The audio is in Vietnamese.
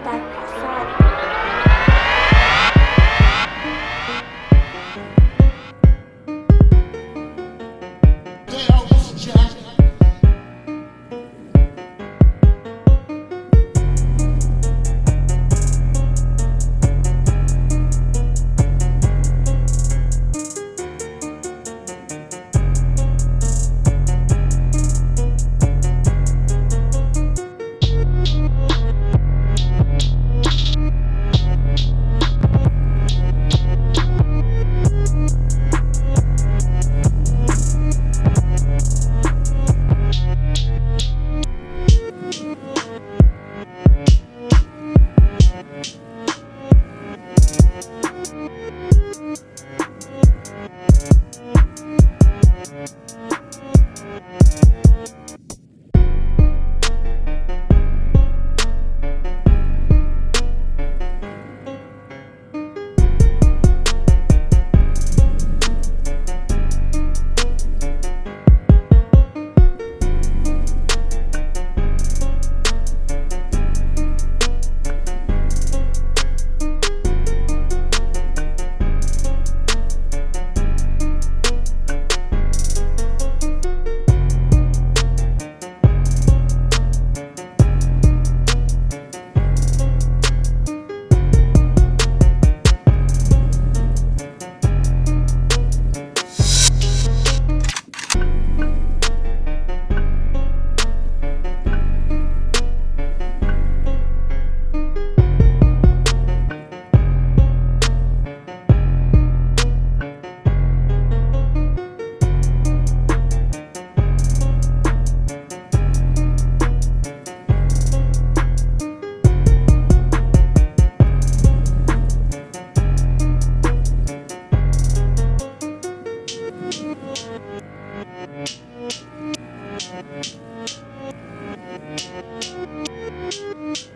拜 Thank you.